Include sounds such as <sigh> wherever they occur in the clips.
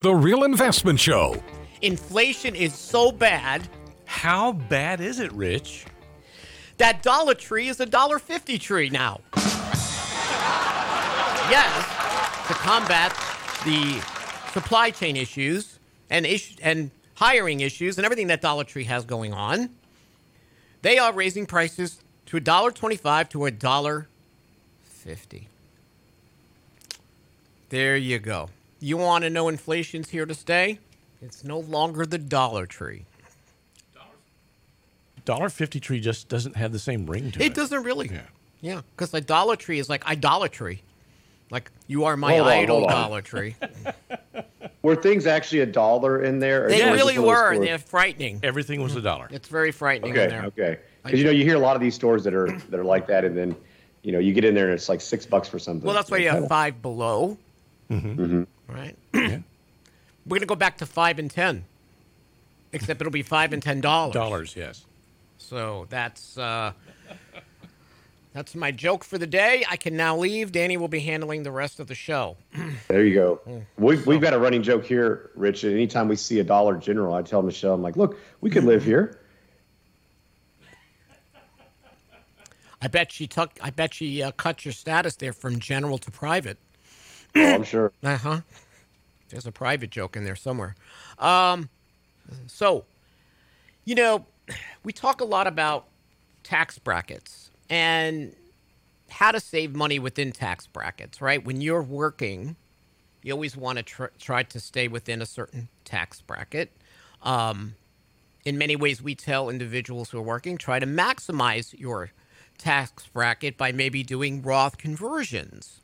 The Real Investment Show. Inflation is so bad How bad is it, Rich? that Dollar Tree is a dollar fifty tree now. yes, to combat the supply chain issues and issue, and hiring issues and everything that Dollar Tree has going on, they are raising prices to a dollar twenty-five to a dollar fifty. There you go. You want to know inflation's here to stay? It's no longer the Dollar Tree. Dollar Fifty Tree just doesn't have the same ring to it. It doesn't really. Yeah. Yeah, because idolatry is like idolatry. Like you are my Hold idol, on. Dollar Tree. <laughs> Were things actually a dollar in there? They was really one of those were, and stores- they're frightening. Everything was a dollar. It's very frightening in Okay, there. okay. Because you know you hear a lot of these stores that are that are like that, and then you know you get in there and it's like six bucks for something. Well, that's why you have five below. Mm-hmm. Right. <clears throat> Yeah. We're gonna go back to five and ten, except it'll be five and ten dollars. Dollars, yes. So that's uh, that's my joke for the day. I can now leave. Danny will be handling the rest of the show. <clears throat> There you go. Mm. We've, we've got a running joke here, Rich. and Anytime we see a Dollar General, I tell Michelle, I'm like, look, we could live here. I bet she took. I bet she uh, cut your status there from general to private. Oh, I'm sure. <laughs> Uh huh. There's a private joke in there somewhere. Um, so, you know, we talk a lot about tax brackets and how to save money within tax brackets, right? When you're working, you always want to tr- try to stay within a certain tax bracket. Um, in many ways, we tell individuals who are working try to maximize your tax bracket by maybe doing Roth conversions.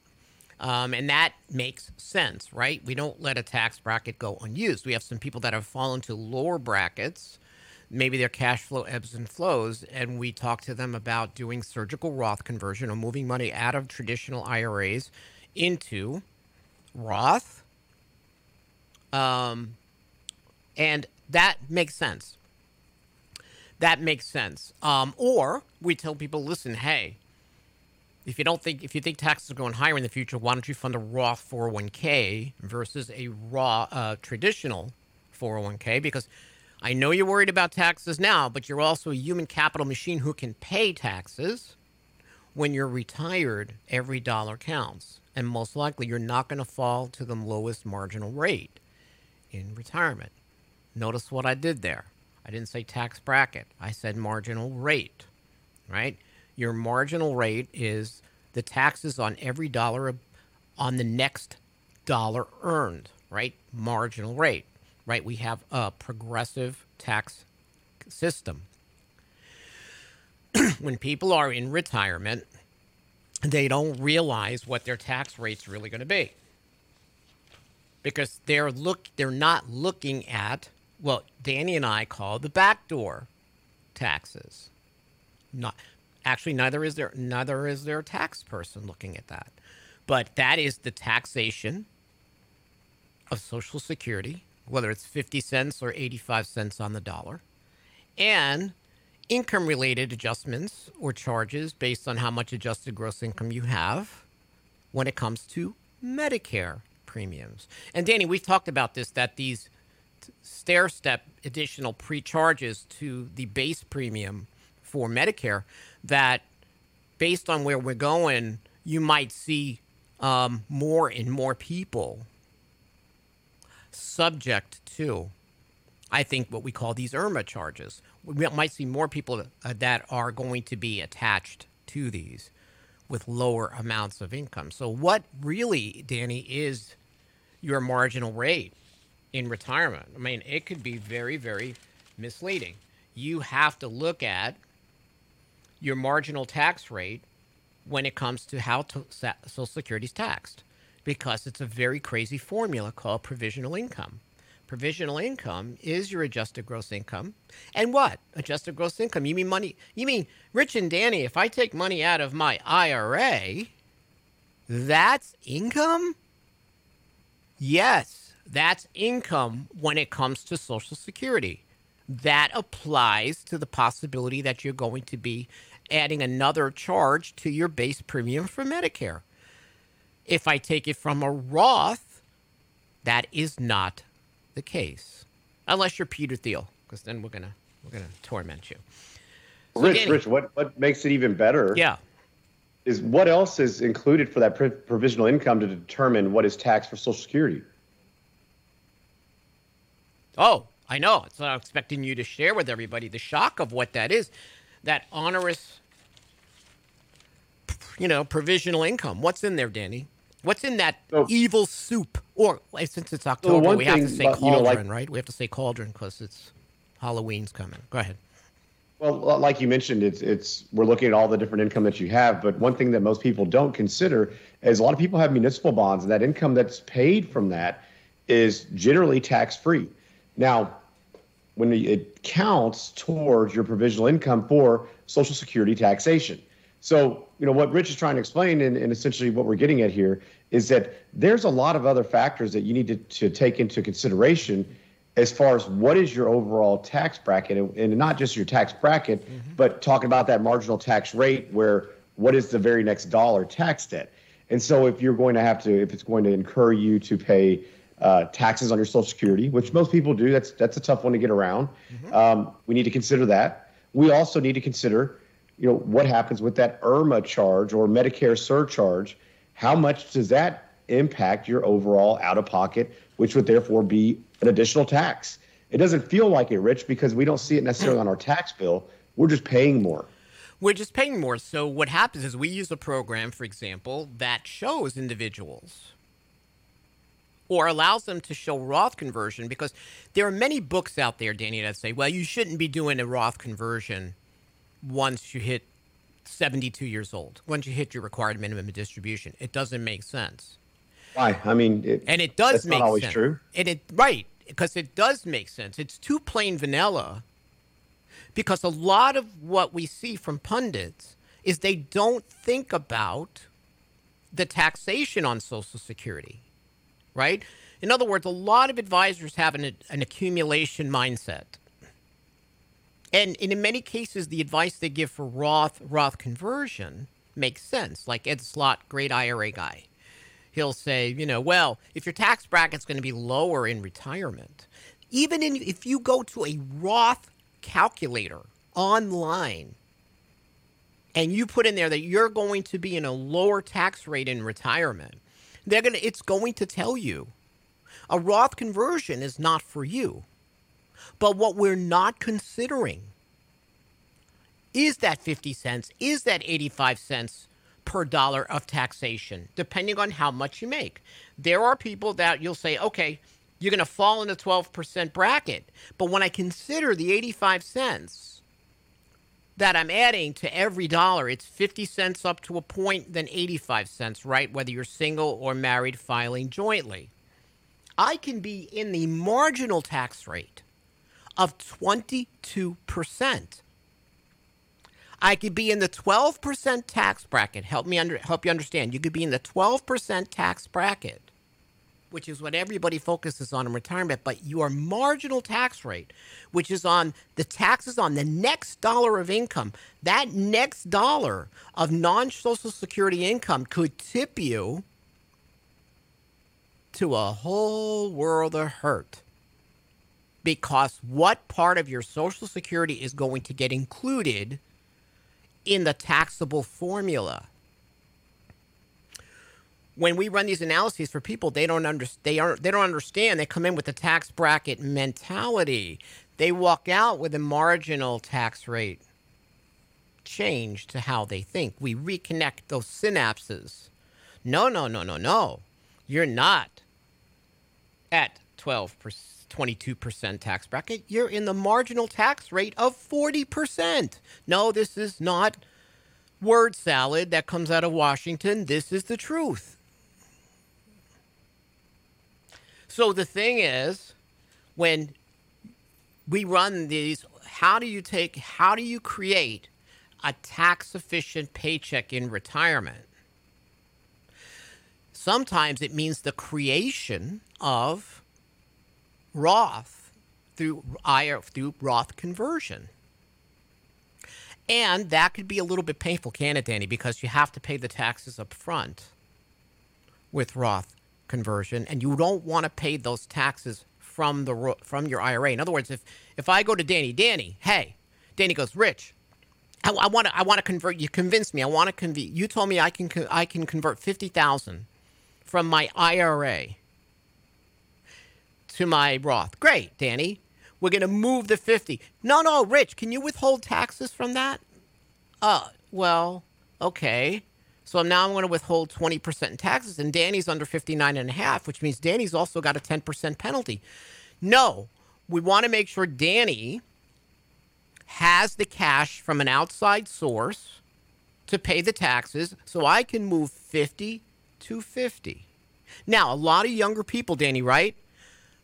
Um, and that makes sense, right? We don't let a tax bracket go unused. We have some people that have fallen to lower brackets. Maybe their cash flow ebbs and flows, and we talk to them about doing surgical Roth conversion or moving money out of traditional IRAs into Roth. Um, and that makes sense. That makes sense. Um, or we tell people, listen, hey, if you don't think if you think taxes are going higher in the future, why don't you fund a Roth 401k versus a raw uh, traditional 401k? Because I know you're worried about taxes now, but you're also a human capital machine who can pay taxes. When you're retired, every dollar counts, and most likely you're not going to fall to the lowest marginal rate in retirement. Notice what I did there. I didn't say tax bracket. I said marginal rate, right? Your marginal rate is the taxes on every dollar on the next dollar earned, right? Marginal rate, right? We have a progressive tax system. <clears throat> when people are in retirement, they don't realize what their tax rate's really going to be because they're look they're not looking at what Danny and I call the backdoor taxes. Not actually neither is there neither is there a tax person looking at that. But that is the taxation of social security, whether it's 50 cents or 85 cents on the dollar, and income related adjustments or charges based on how much adjusted gross income you have when it comes to Medicare premiums. And Danny, we've talked about this that these stair step additional pre charges to the base premium for Medicare, that based on where we're going, you might see um, more and more people subject to, I think, what we call these IRMAA charges. We might see more people uh, that are going to be attached to these with lower amounts of income. So, what really, Danny, is your marginal rate in retirement? I mean, it could be very, very misleading. You have to look at your marginal tax rate when it comes to how to, Social Security is taxed because it's a very crazy formula called provisional income. Provisional income is your adjusted gross income. And what? Adjusted gross income. You mean money? You mean, Rich and Danny, if I take money out of my IRA, that's income? Yes, that's income when it comes to Social Security. That applies to the possibility that you're going to be adding another charge to your base premium for Medicare. If I take it from a Roth That is not the case, unless you're Peter Thiel, because then we're gonna we're gonna torment you. So Rich, Danny- Rich, what, what makes it even better Yeah. is what else is included for that pro- provisional income to determine what is taxed for Social Security? Oh, I know. It's I'm expecting you to share with everybody the shock of what that is. That onerous, you know, provisional income. What's in there, Danny? What's in that So- evil soup? Or since it's October, one we have to say about- you know, cauldron, like- right? We have to say cauldron because it's Halloween's coming. Go ahead. Well, like you mentioned, it's it's we're looking at all the different income that you have, but one thing that most people don't consider is a lot of people have municipal bonds, and that income that's paid from that is generally tax free. Now, when it counts towards your provisional income for Social Security taxation. So, you know, what Rich is trying to explain, and, and essentially what we're getting at here, is that there's a lot of other factors that you need to, to take into consideration as far as what is your overall tax bracket, and, and not just your tax bracket, mm-hmm. but talking about that marginal tax rate, where what is the very next dollar taxed at. And so, if you're going to have to, if it's going to incur you to pay uh, taxes on your Social Security, which most people do, that's that's a tough one to get around. Um, we need to consider that. We also need to consider, you know, what happens with that IRMAA charge or Medicare surcharge. How much does that impact your overall out of pocket, which would therefore be an additional tax? It doesn't feel like it, Rich, because we don't see it necessarily on our tax bill. We're just paying more. We're just paying more. So what happens is we use a program, for example, that shows individuals or allows them to show Roth conversion because there are many books out there, Danny, that say, well, you shouldn't be doing a Roth conversion once you hit 72 years old, once you hit your required minimum distribution. It doesn't make sense. Why? I mean, it, And it does that's make not always sense. true. And it right, because it does make sense. It's too plain vanilla. Because a lot of what we see from pundits is they don't think about the taxation on Social Security, right? In other words, a lot of advisors have an, an accumulation mindset. And, and in many cases, the advice they give for Roth Roth conversion makes sense. Like Ed Slott, great IRA guy he'll say, you know, well, if your tax bracket's going to be lower in retirement, even in, if you go to a Roth calculator online and you put in there that you're going to be in a lower tax rate in retirement, they're going to it's going to tell you a Roth conversion is not for you. But what we're not considering is that 50 cents, is that 85 cents per dollar of taxation, depending on how much you make. There are people that you'll say, okay, you're going to fall in the 12% bracket. But when I consider the 85 cents that I'm adding to every dollar, it's 50 cents up to a point, then 85 cents, right? Whether you're single or married filing jointly. I can be in the marginal tax rate of 22%. I could be in the 12% tax bracket. Help me under, help you understand. You could be in the 12% tax bracket, which is what everybody focuses on in retirement, but your marginal tax rate, which is on the taxes on the next dollar of income, that next dollar of non-social security income could tip you to a whole world of hurt. Because what part of your social security is going to get included in the taxable formula. When we run these analyses for people, they don't under, they are they don't understand. They come in with the tax bracket mentality. They walk out with a marginal tax rate change to how they think. We reconnect those synapses. No, no, no, no, no. You're not at 12 22% tax bracket, you're in the marginal tax rate of 40%. No, this is not word salad that comes out of Washington. This is the truth. So the thing is, when we run these, how do you take, how do you create a tax efficient paycheck in retirement? Sometimes it means the creation of Roth through through Roth conversion. And that could be a little bit painful, can it, Danny? Because you have to pay the taxes up front with Roth conversion and you don't want to pay those taxes from the from your IRA. In other words, if if I go to Danny, Danny, hey, Danny goes, Rich, I want to I want to convert. You convinced me. I want to convert. You told me I can I can convert fifty thousand from my IRA to my Roth. Great, Danny. We're gonna move the fifty. No, no, Rich, can you withhold taxes from that? Uh, well, okay. So now I'm going to withhold 20% in taxes, and Danny's under 59 and a half, which means Danny's also got a 10% penalty. No, we want to make sure Danny has the cash from an outside source to pay the taxes so I can move 50 to 50. Now, a lot of younger people, Danny, right?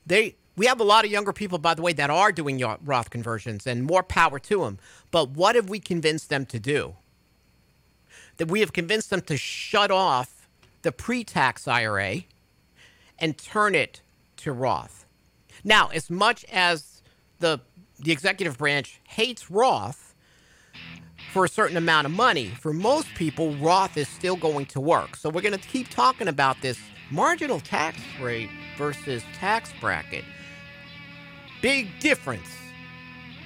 They we have a lot of younger people by the way that are doing Roth conversions and more power to them. But what have we convinced them to do? That we have convinced them to shut off the pre tax IRA and turn it to Roth. Now, as much as the, the executive branch hates Roth for a certain amount of money, for most people, Roth is still going to work. So we're going to keep talking about this marginal tax rate versus tax bracket. Big difference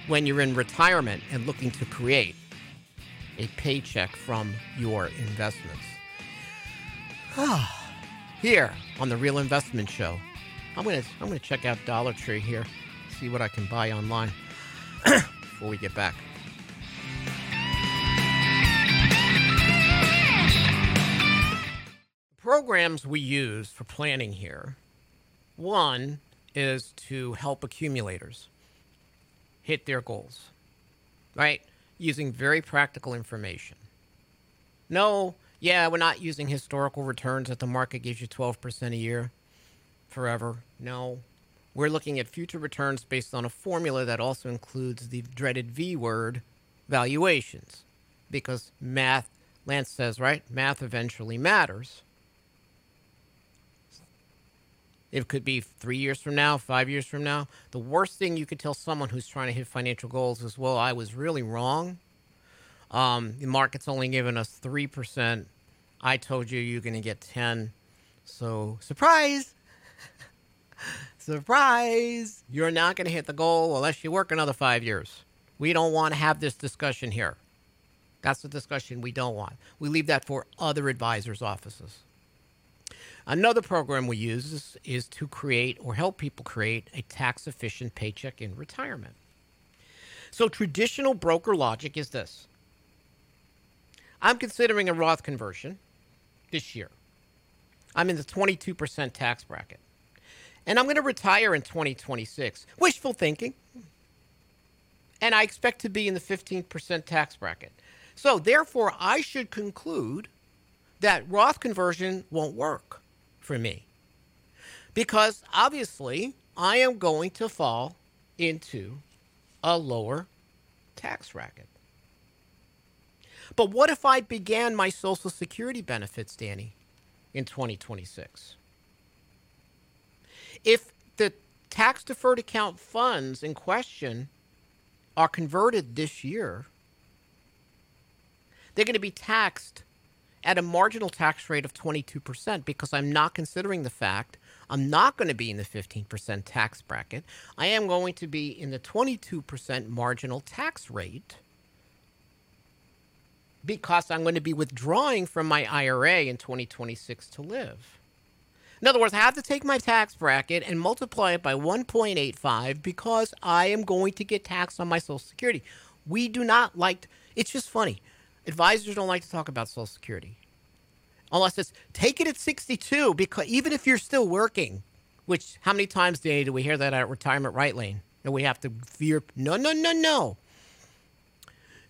when you're in retirement and looking to create a paycheck from your investments. Ah. here on the Real Investment Show, I'm gonna I'm gonna check out Dollar Tree here, see what I can buy online <clears throat> before we get back. Programs we use for planning here, one is to help accumulators hit their goals, right? Using very practical information. No, yeah, we're not using historical returns that the market gives you 12% a year forever. No, we're looking at future returns based on a formula that also includes the dreaded V word valuations. Because math, Lance says, right? Math eventually matters. It could be three years from now, five years from now. The worst thing you could tell someone who's trying to hit financial goals is, well, I was really wrong. Um, the market's only given us 3%. I told you you're going to get 10. So, surprise! <laughs> surprise! You're not going to hit the goal unless you work another five years. We don't want to have this discussion here. That's the discussion we don't want. We leave that for other advisors' offices. Another program we use is, is to create or help people create a tax efficient paycheck in retirement. So, traditional broker logic is this I'm considering a Roth conversion this year. I'm in the 22% tax bracket. And I'm going to retire in 2026. Wishful thinking. And I expect to be in the 15% tax bracket. So, therefore, I should conclude that Roth conversion won't work for me. Because obviously, I am going to fall into a lower tax bracket. But what if I began my Social Security benefits, Danny, in 2026? If the tax deferred account funds in question are converted this year, they're going to be taxed at a marginal tax rate of 22% because I'm not considering the fact I'm not going to be in the 15% tax bracket. I am going to be in the 22% marginal tax rate because I'm going to be withdrawing from my IRA in 2026 to live. In other words, I have to take my tax bracket and multiply it by 1.85 because I am going to get taxed on my Social Security. We do not like, it's just funny. Advisors don't like to talk about Social Security unless it's take it at 62 because even if you're still working, which how many times do we hear that at retirement right lane? And we have to fear, no, no, no, no.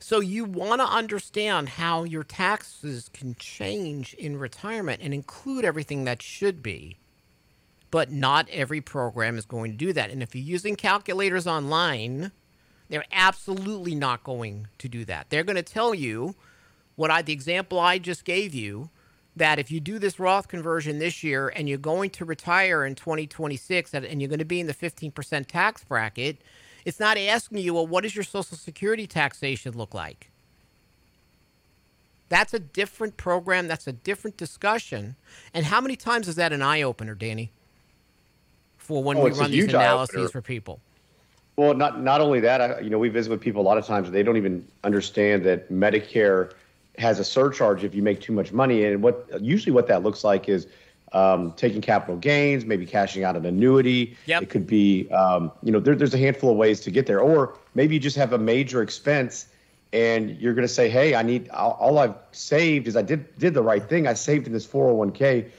So you want to understand how your taxes can change in retirement and include everything that should be. But not every program is going to do that. And if you're using calculators online, they're absolutely not going to do that. They're going to tell you what I the example I just gave you that if you do this Roth conversion this year and you're going to retire in 2026 and you're going to be in the 15% tax bracket, it's not asking you, well, what does your Social Security taxation look like? That's a different program. That's a different discussion. And how many times is that an eye opener, Danny? For when Oh, we run these analyses for people. Well, not not only that, I, you know, we visit with people a lot of times. They don't even understand that Medicare has a surcharge if you make too much money, and what usually what that looks like is um, taking capital gains, maybe cashing out an annuity. Yep. It could be, um, you know, there, there's a handful of ways to get there, or maybe you just have a major expense, and you're going to say, hey, I need all, all I've saved is I did did the right thing. I saved in this 401k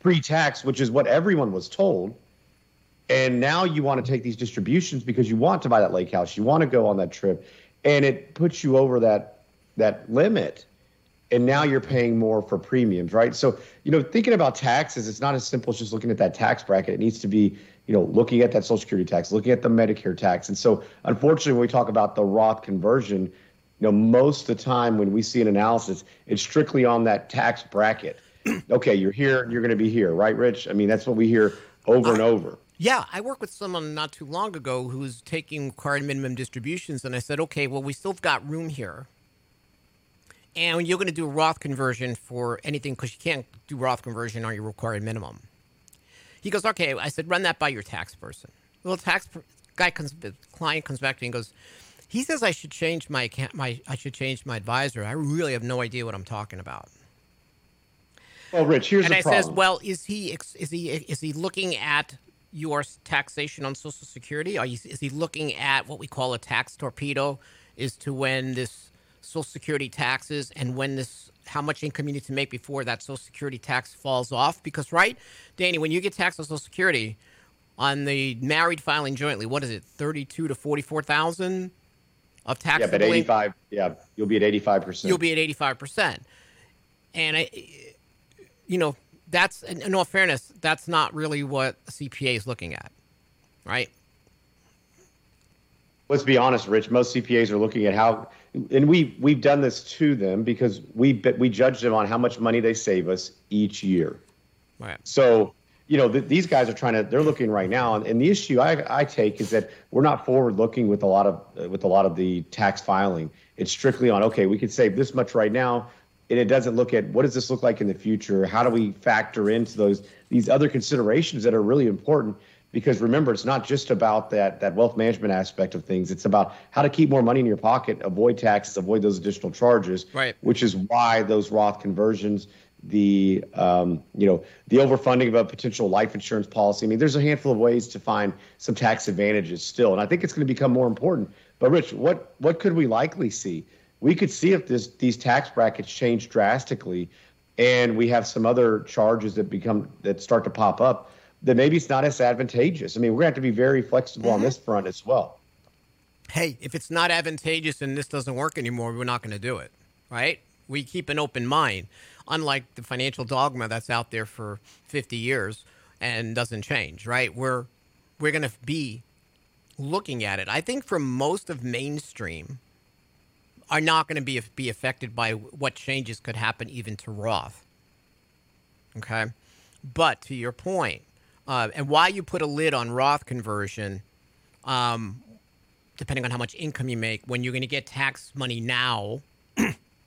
pre-tax, which is what everyone was told. And now you want to take these distributions because you want to buy that lake house, you want to go on that trip, and it puts you over that that limit. And now you're paying more for premiums, right? So, you know, thinking about taxes, it's not as simple as just looking at that tax bracket. It needs to be, you know, looking at that Social Security tax, looking at the Medicare tax. And so, unfortunately, when we talk about the Roth conversion, you know, most of the time when we see an analysis, it's strictly on that tax bracket. <clears throat> okay, you're here, you're going to be here, right, Rich? I mean, that's what we hear over and over. Yeah, I worked with someone not too long ago who was taking required minimum distributions, and I said, okay, well, we still have got room here. And you're going to do a Roth conversion for anything because you can't do Roth conversion on your required minimum. He goes, okay. I said, run that by your tax person. Well, tax per- guy comes, the client comes back to me and goes, he says I should change my account, my I should change my advisor. I really have no idea what I'm talking about. Well, Rich, here's and the I problem. says, well, is he is he is he looking at your taxation on Social Security? Are you, is he looking at what we call a tax torpedo? Is to when this Social Security taxes and when this how much income you need to make before that Social Security tax falls off? Because right, Danny, when you get taxed on Social Security on the married filing jointly, what is it, thirty-two to forty-four thousand of tax? yeah, but 85, yeah, you'll be at 85%. you'll be at 85%. And I, you know, that's, in all fairness, that's not really what CPA is looking at, right? let's be honest, Rich. Most CPAs are looking at how, and we we've done this to them because we we judge them on how much money they save us each year. Right. So you know th- these guys are trying to they're looking right now, and, and the issue I, I take is that we're not forward looking with a lot of uh, with a lot of the tax filing. It's strictly on okay, we could save this much right now. And it doesn't look at what does this look like in the future? How do we factor into those these other considerations that are really important? because remember it's not just about that that wealth management aspect of things it's about how to keep more money in your pocket avoid taxes avoid those additional charges Right. which is why those roth conversions the um, you know the overfunding of a potential life insurance policy i mean there's a handful of ways to find some tax advantages still and i think it's going to become more important but rich what what could we likely see we could see if this these tax brackets change drastically and we have some other charges that become that start to pop up then maybe it's not as advantageous. I mean, we're going to have to be very flexible on mm-hmm. this front as well. Hey, if it's not advantageous and this doesn't work anymore, we're not going to do it, right? We keep an open mind, unlike the financial dogma that's out there for 50 years and doesn't change, right? We're we're going to be looking at it. I think for most of mainstream are not going to be be affected by what changes could happen even to Roth. Okay? But to your point, uh, and why you put a lid on Roth conversion, um, depending on how much income you make, when you're going to get tax money now <clears throat>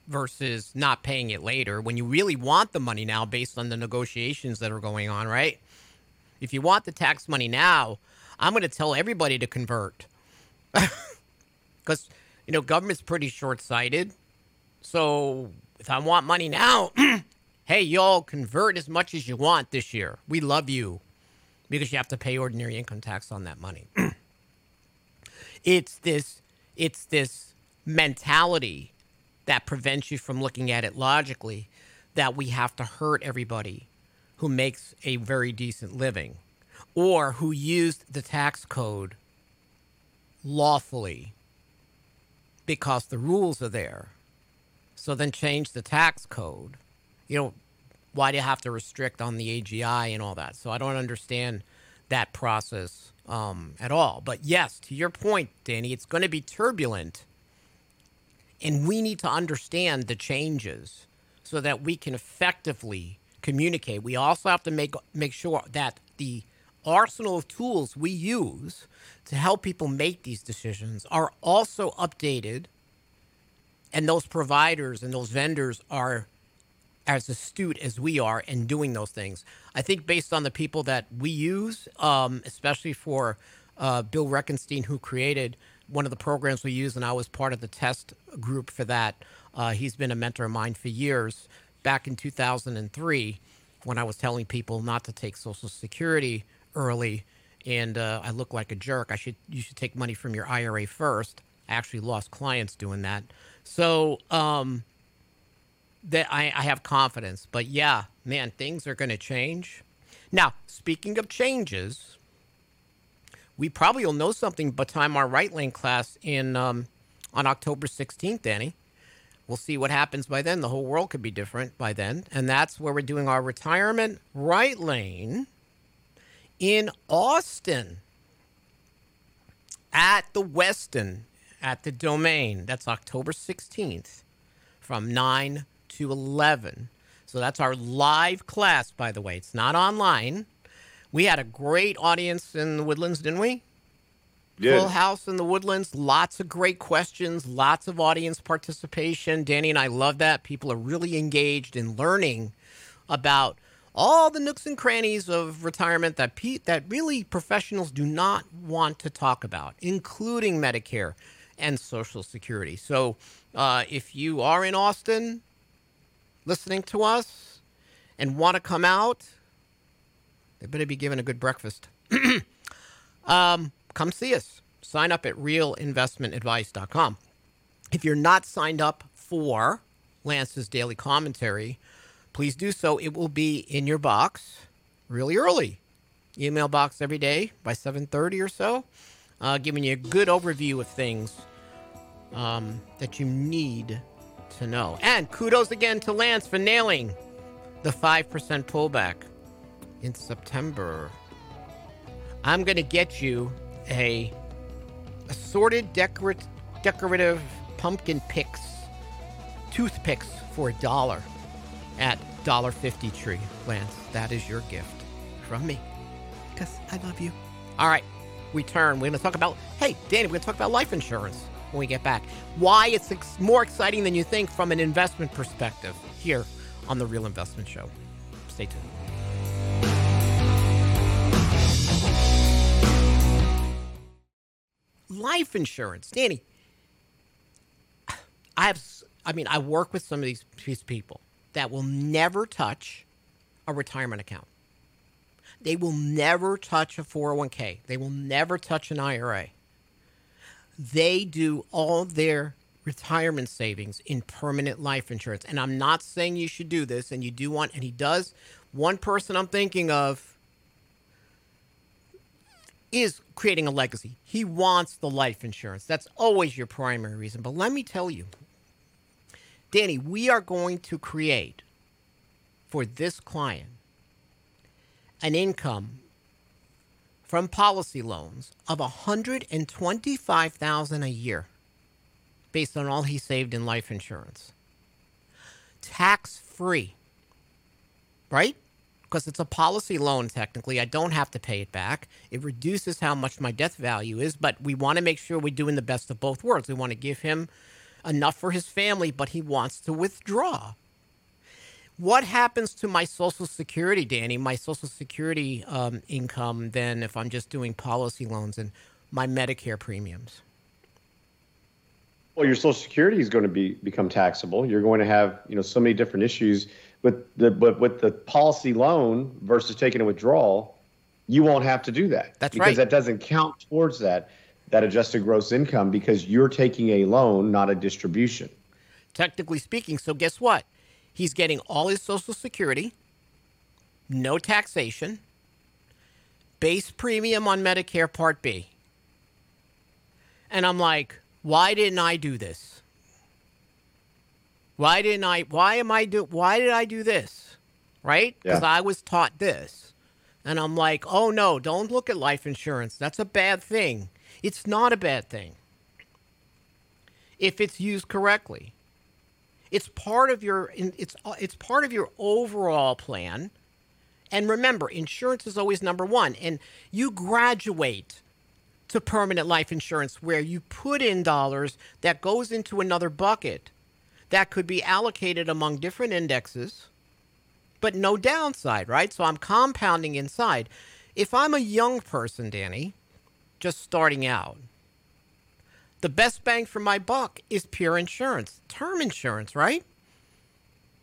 versus not paying it later, when you really want the money now based on the negotiations that are going on, right? If you want the tax money now, I'm going to tell everybody to convert. <laughs> Because, you know, government's pretty short sighted. So if I want money now, <clears throat> hey, y'all convert as much as you want this year. We love you because you have to pay ordinary income tax on that money. <clears throat> it's this it's this mentality that prevents you from looking at it logically that we have to hurt everybody who makes a very decent living or who used the tax code lawfully because the rules are there. So then change the tax code. You know, why do you have to restrict on the AGI and all that? So I don't understand that process um, at all. But yes, to your point, Danny, it's going to be turbulent. And we need to understand the changes so that we can effectively communicate. We also have to make make sure that the arsenal of tools we use to help people make these decisions are also updated and those providers and those vendors are as astute as we are in doing those things. I think based on the people that we use, um, especially for uh, Bill Reichenstein, who created one of the programs we use, and I was part of the test group for that. Uh, he's been a mentor of mine for years. Back in 2003, when I was telling people not to take Social Security early, and uh, I look like a jerk. I should you should take money from your IRA first. I actually lost clients doing that. So um, that I, I have confidence. But yeah, man, things are going to change. Now, speaking of changes, we probably will know something by time our right lane class in um, on October 16th, Danny. We'll see what happens by then. The whole world could be different by then. And that's where we're doing our retirement right lane in Austin at the Westin at the Domain. That's October 16th from 9 to 11. So that's our live class, by the way. It's not online. We had a great audience in the Woodlands, didn't we? Did. Full house in the Woodlands. Lots of great questions, lots of audience participation. Danny and I love that. People are really engaged in learning about all the nooks and crannies of retirement that pe- that really professionals do not want to talk about, including Medicare and Social Security. So, uh, if you are in Austin, listening to us, and want to come out, they better be given a good breakfast. <clears throat> um, come see us. Sign up at realinvestmentadvice.com. If you're not signed up for Lance's daily commentary, please do so. It will be in your box really early. Email box every day by 7:30 or so, uh, giving you a good overview of things um, that you need to know. And kudos again to Lance for nailing the 5% pullback in September. I'm going to get you a assorted decorat- decorative pumpkin picks, toothpicks for a dollar at Dollar Fifty Tree. Lance, that is your gift from me because I love you. All right, we turn. We're going to talk about, hey, Danny, we're going to talk about life insurance when we get back. Why it's ex- more exciting than you think from an investment perspective here on The Real Investment Show. Stay tuned. Life insurance. Danny, I have, I mean, I work with some of these, these people that will never touch a retirement account. They will never touch a 401k. They will never touch an IRA. They do all their retirement savings in permanent life insurance. And I'm not saying you should do this, and you do want, and he does. One person I'm thinking of is creating a legacy. He wants the life insurance. That's always your primary reason. But let me tell you, Danny, we are going to create for this client an income from policy loans of 125,000 a year based on all he saved in life insurance. Tax free. Right? Because it's a policy loan technically. I don't have to pay it back. It reduces how much my death value is, but we want to make sure we're doing the best of both worlds. We want to give him enough for his family, but he wants to withdraw. What happens to my Social Security, Danny? My Social Security um, income, then, if I'm just doing policy loans and my Medicare premiums? Well, your Social Security is going to be become taxable. You're going to have you know so many different issues with the but with the policy loan versus taking a withdrawal. You won't have to do that. That's because right. that doesn't count towards that that adjusted gross income because you're taking a loan, not a distribution. Technically speaking, so guess what? He's getting all his Social Security, no taxation, base premium on Medicare Part B. And I'm like, why didn't I do this? Why didn't I? Why am I do? Why did I do this? Right? Because Yeah. I was taught this, and I'm like, oh no, don't look at life insurance. That's a bad thing. It's not a bad thing if it's used correctly. It's part of your it's uh, it's part of your overall plan. And remember, insurance is always number 1 and you graduate to permanent life insurance where you put in dollars that goes into another bucket that could be allocated among different indexes, but no downside, right? So I'm compounding inside. If I'm a young person, Danny, just starting out, the best bang for my buck is pure insurance, term insurance, right?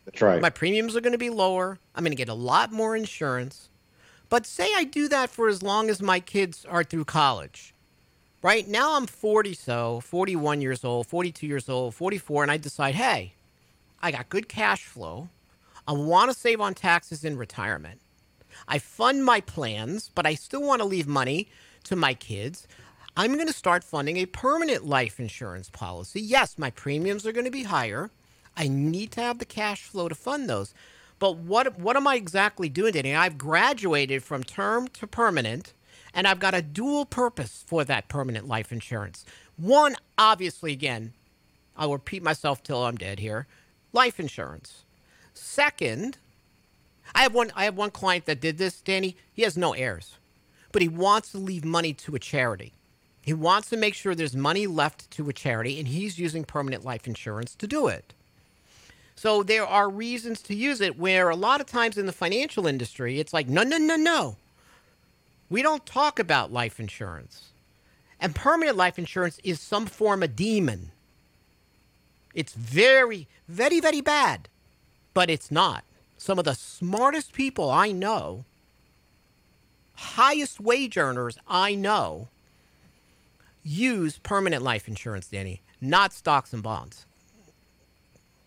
That's right. My premiums are going to be lower. I'm going to get a lot more insurance. But say I do that for as long as my kids are through college. Right now I'm 40 so, 41 years old, 42 years old, 44 and I decide, "Hey, I got good cash flow. I want to save on taxes in retirement. I fund my plans, but I still want to leave money to my kids. I'm going to start funding a permanent life insurance policy. Yes, my premiums are going to be higher. I need to have the cash flow to fund those. But what what am I exactly doing, Danny? I've graduated from term to permanent, and I've got a dual purpose for that permanent life insurance. One, obviously, again, I'll repeat myself till I'm dead here. Life insurance. Second, I have one I have one client that did this, Danny. He has no heirs, but he wants to leave money to a charity. He wants to make sure there's money left to a charity, and he's using permanent life insurance to do it. So there are reasons to use it where a lot of times in the financial industry, it's like, no, no, no, no. We don't talk about life insurance. And permanent life insurance is some form of demon. It's very, very, very bad, but it's not. Some of the smartest people I know, highest wage earners I know, use permanent life insurance, Danny, not stocks and bonds.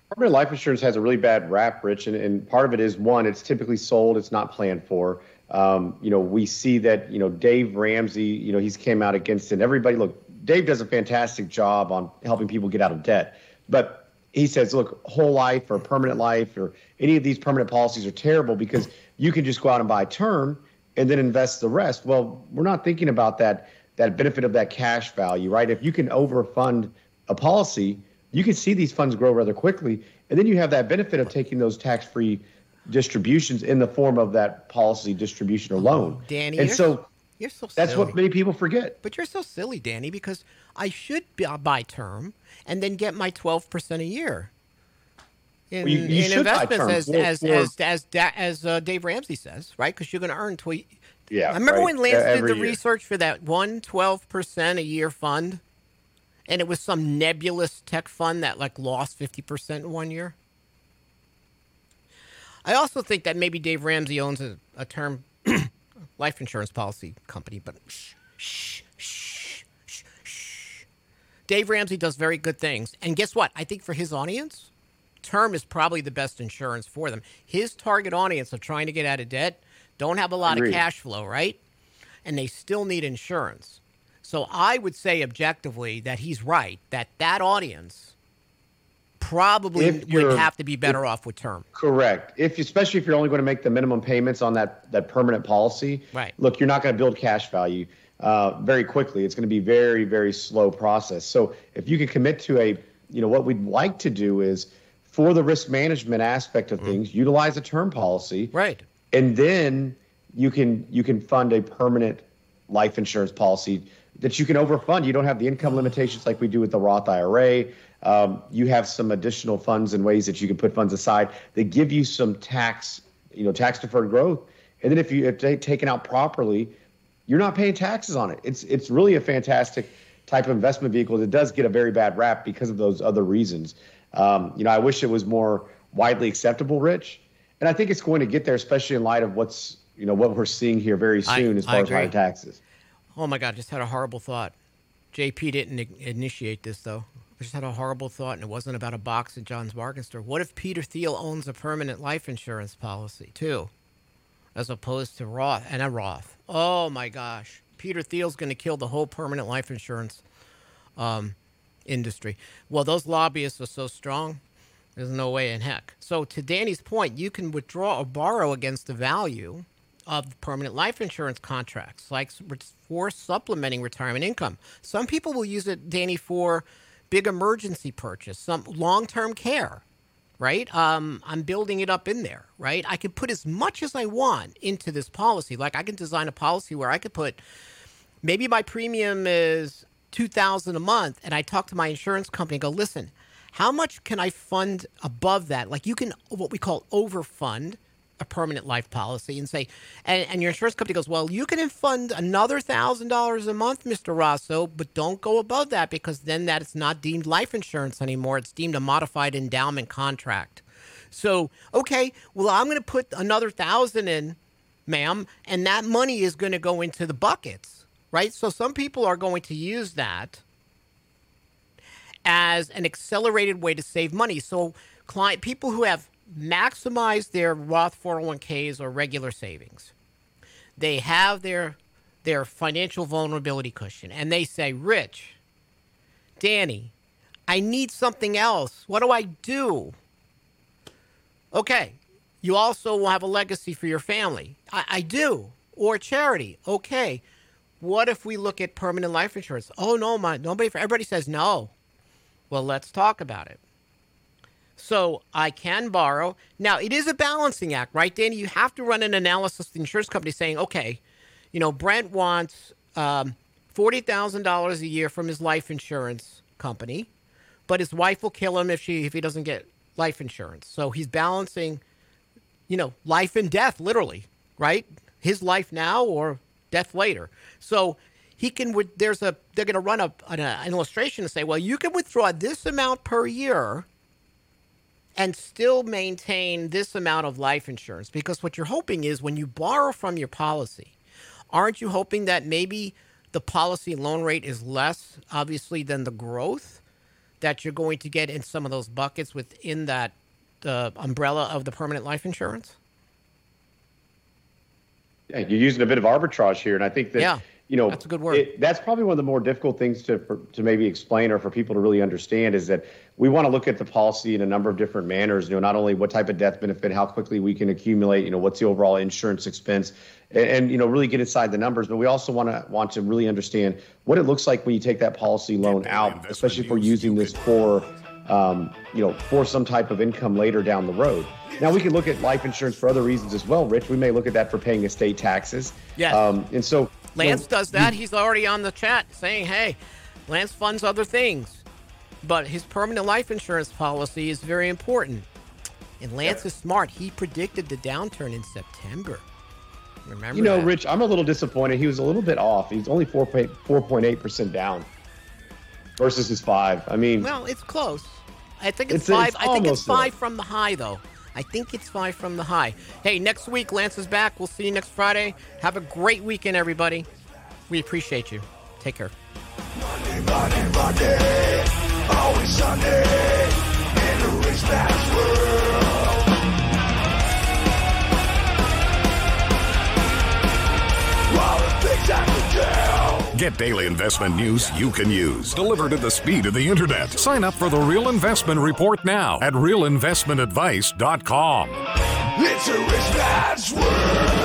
Permanent life insurance has a really bad rap, Rich, and, and part of it is one, it's typically sold, it's not planned for. Um, you know, we see that, you know, Dave Ramsey, you know, he's came out against it. Everybody, look, Dave does a fantastic job on helping people get out of debt. But he says, look, whole life or permanent life or any of these permanent policies are terrible because you can just go out and buy term and then invest the rest. Well, we're not thinking about that that benefit of that cash value, right? If you can overfund a policy, you can see these funds grow rather quickly. And then you have that benefit of taking those tax free distributions in the form of that policy distribution or loan. Danny, and so You're so that's silly. what many people forget. But you're so silly, Danny, because I should buy term and then get my 12% a year. In, you- you in investments, as as, as as Da- as uh, Dave Ramsey says, right? Because you're going to earn Yeah, I remember right. when Lance Uh, did the year. research for that one 12% a year fund, and it was some nebulous tech fund that like lost 50% in one year. I also think that maybe Dave Ramsey owns a, a term <clears throat> life insurance policy company, but shh, shh, shh, shh, shh. Dave Ramsey does very good things. And guess what? I think for his audience, term is probably the best insurance for them. His target audience of trying to get out of debt don't have a lot of cash flow, right? And they still need insurance. So I would say objectively that he's right that that audience probably would have to be better off with term. Correct. If especially if you're only going to make the minimum payments on that that permanent policy, Right. Look, you're not going to build cash value uh, very quickly. It's going to be very very slow process. So if you can commit to a, you know, what we'd like to do is for the risk management aspect of things, utilize a term policy, Right. and then you can you can fund a permanent life insurance policy that you can overfund. You don't have the income limitations like we do with the Roth IRA. Um, you have some additional funds and ways that you can put funds aside that give you some tax, you know, tax deferred growth. And then if you if they taken out properly, you're not paying taxes on it. It's it's really a fantastic type of investment vehicle that does get a very bad rap because of those other reasons. Um, you know, I wish it was more widely acceptable, Rich, and I think it's going to get there, especially in light of what's you know what we're seeing here very I- soon as I far as higher taxes. Oh my God, just had a horrible thought. JP didn't initiate this though. I just had a horrible thought, and it wasn't about a box at John's Bargain Store. What if Peter Thiel owns a permanent life insurance policy too, as opposed to Roth and a Roth? Oh my gosh, Peter Thiel's going to kill the whole permanent life insurance um, industry. Well, those lobbyists are so strong. There's no way in heck. So, to Danny's point, you can withdraw or borrow against the value of permanent life insurance contracts, like for supplementing retirement income. Some people will use it, Danny, for big emergency purchase, some long term care, right? Um, I'm building it up in there, right? I can put as much as I want into this policy. Like, I can design a policy where I could put maybe my premium is 2000 a month and i talk to my insurance company and go listen how much can I fund above that? Like you can what we call overfund a permanent life policy and say, and, and your insurance company goes, well, you can fund another thousand dollars a month, Mr. Rosso, but don't go above that because then that is not deemed life insurance anymore. It's deemed a modified endowment contract. So, okay, well, I'm going to put another thousand in, ma'am, and that money is going to go into the buckets, right? So some people are going to use that as an accelerated way to save money. So client people who have maximized their Roth 401ks or regular savings, they have their their financial vulnerability cushion, and they say, "Rich, Danny, I need something else. What do I do?" Okay, you also will have a legacy for your family. I, I do, or charity. Okay, what if we look at permanent life insurance? Oh no, my nobody. Everybody says no. Well, let's talk about it. So I can borrow. Now, it is a balancing act, right, Danny? You have to run an analysis the insurance company saying, okay, you know, Brent wants um, $40,000 a year from his life insurance company, but his wife will kill him if, she, if he doesn't get life insurance. So he's balancing, you know, life and death, literally, right? His life now or death later. So he can there's a they're going to run a, an, an illustration to say well you can withdraw this amount per year and still maintain this amount of life insurance because what you're hoping is when you borrow from your policy aren't you hoping that maybe the policy loan rate is less obviously than the growth that you're going to get in some of those buckets within that uh, umbrella of the permanent life insurance you're using a bit of arbitrage here and i think that yeah you know, that's a good word. It, that's probably one of the more difficult things to for, to maybe explain or for people to really understand is that we want to look at the policy in a number of different manners. You know, not only what type of death benefit, how quickly we can accumulate, you know, what's the overall insurance expense, and, and you know, really get inside the numbers. But we also want to want to really understand what it looks like when you take that policy loan out, especially if we're using this for, um, you know, for some type of income later down the road. Now we can look at life insurance for other reasons as well, Rich. We may look at that for paying estate taxes. Yeah. Um, and so Lance so, does that. He's already on the chat saying, hey, Lance funds other things. But his permanent life insurance policy is very important. And Lance yeah. is smart. He predicted the downturn in September. Remember You know, that. Rich, I'm a little disappointed. He was a little bit off. He's only 4.8% down versus his 5. I mean, well, it's close. I think it's, it's 5. It's I think it's 5 there. from the high though. I think it's five from the high. Hey, next week, Lance is back. We'll see you next Friday. Have a great weekend, everybody. We appreciate you. Take care. Monday, Monday, Monday, always Sunday, in the rich man's world. Get daily investment news you can use, delivered at the speed of the internet. Sign up for the Real Investment Report now at realinvestmentadvice.com. It's a rich man.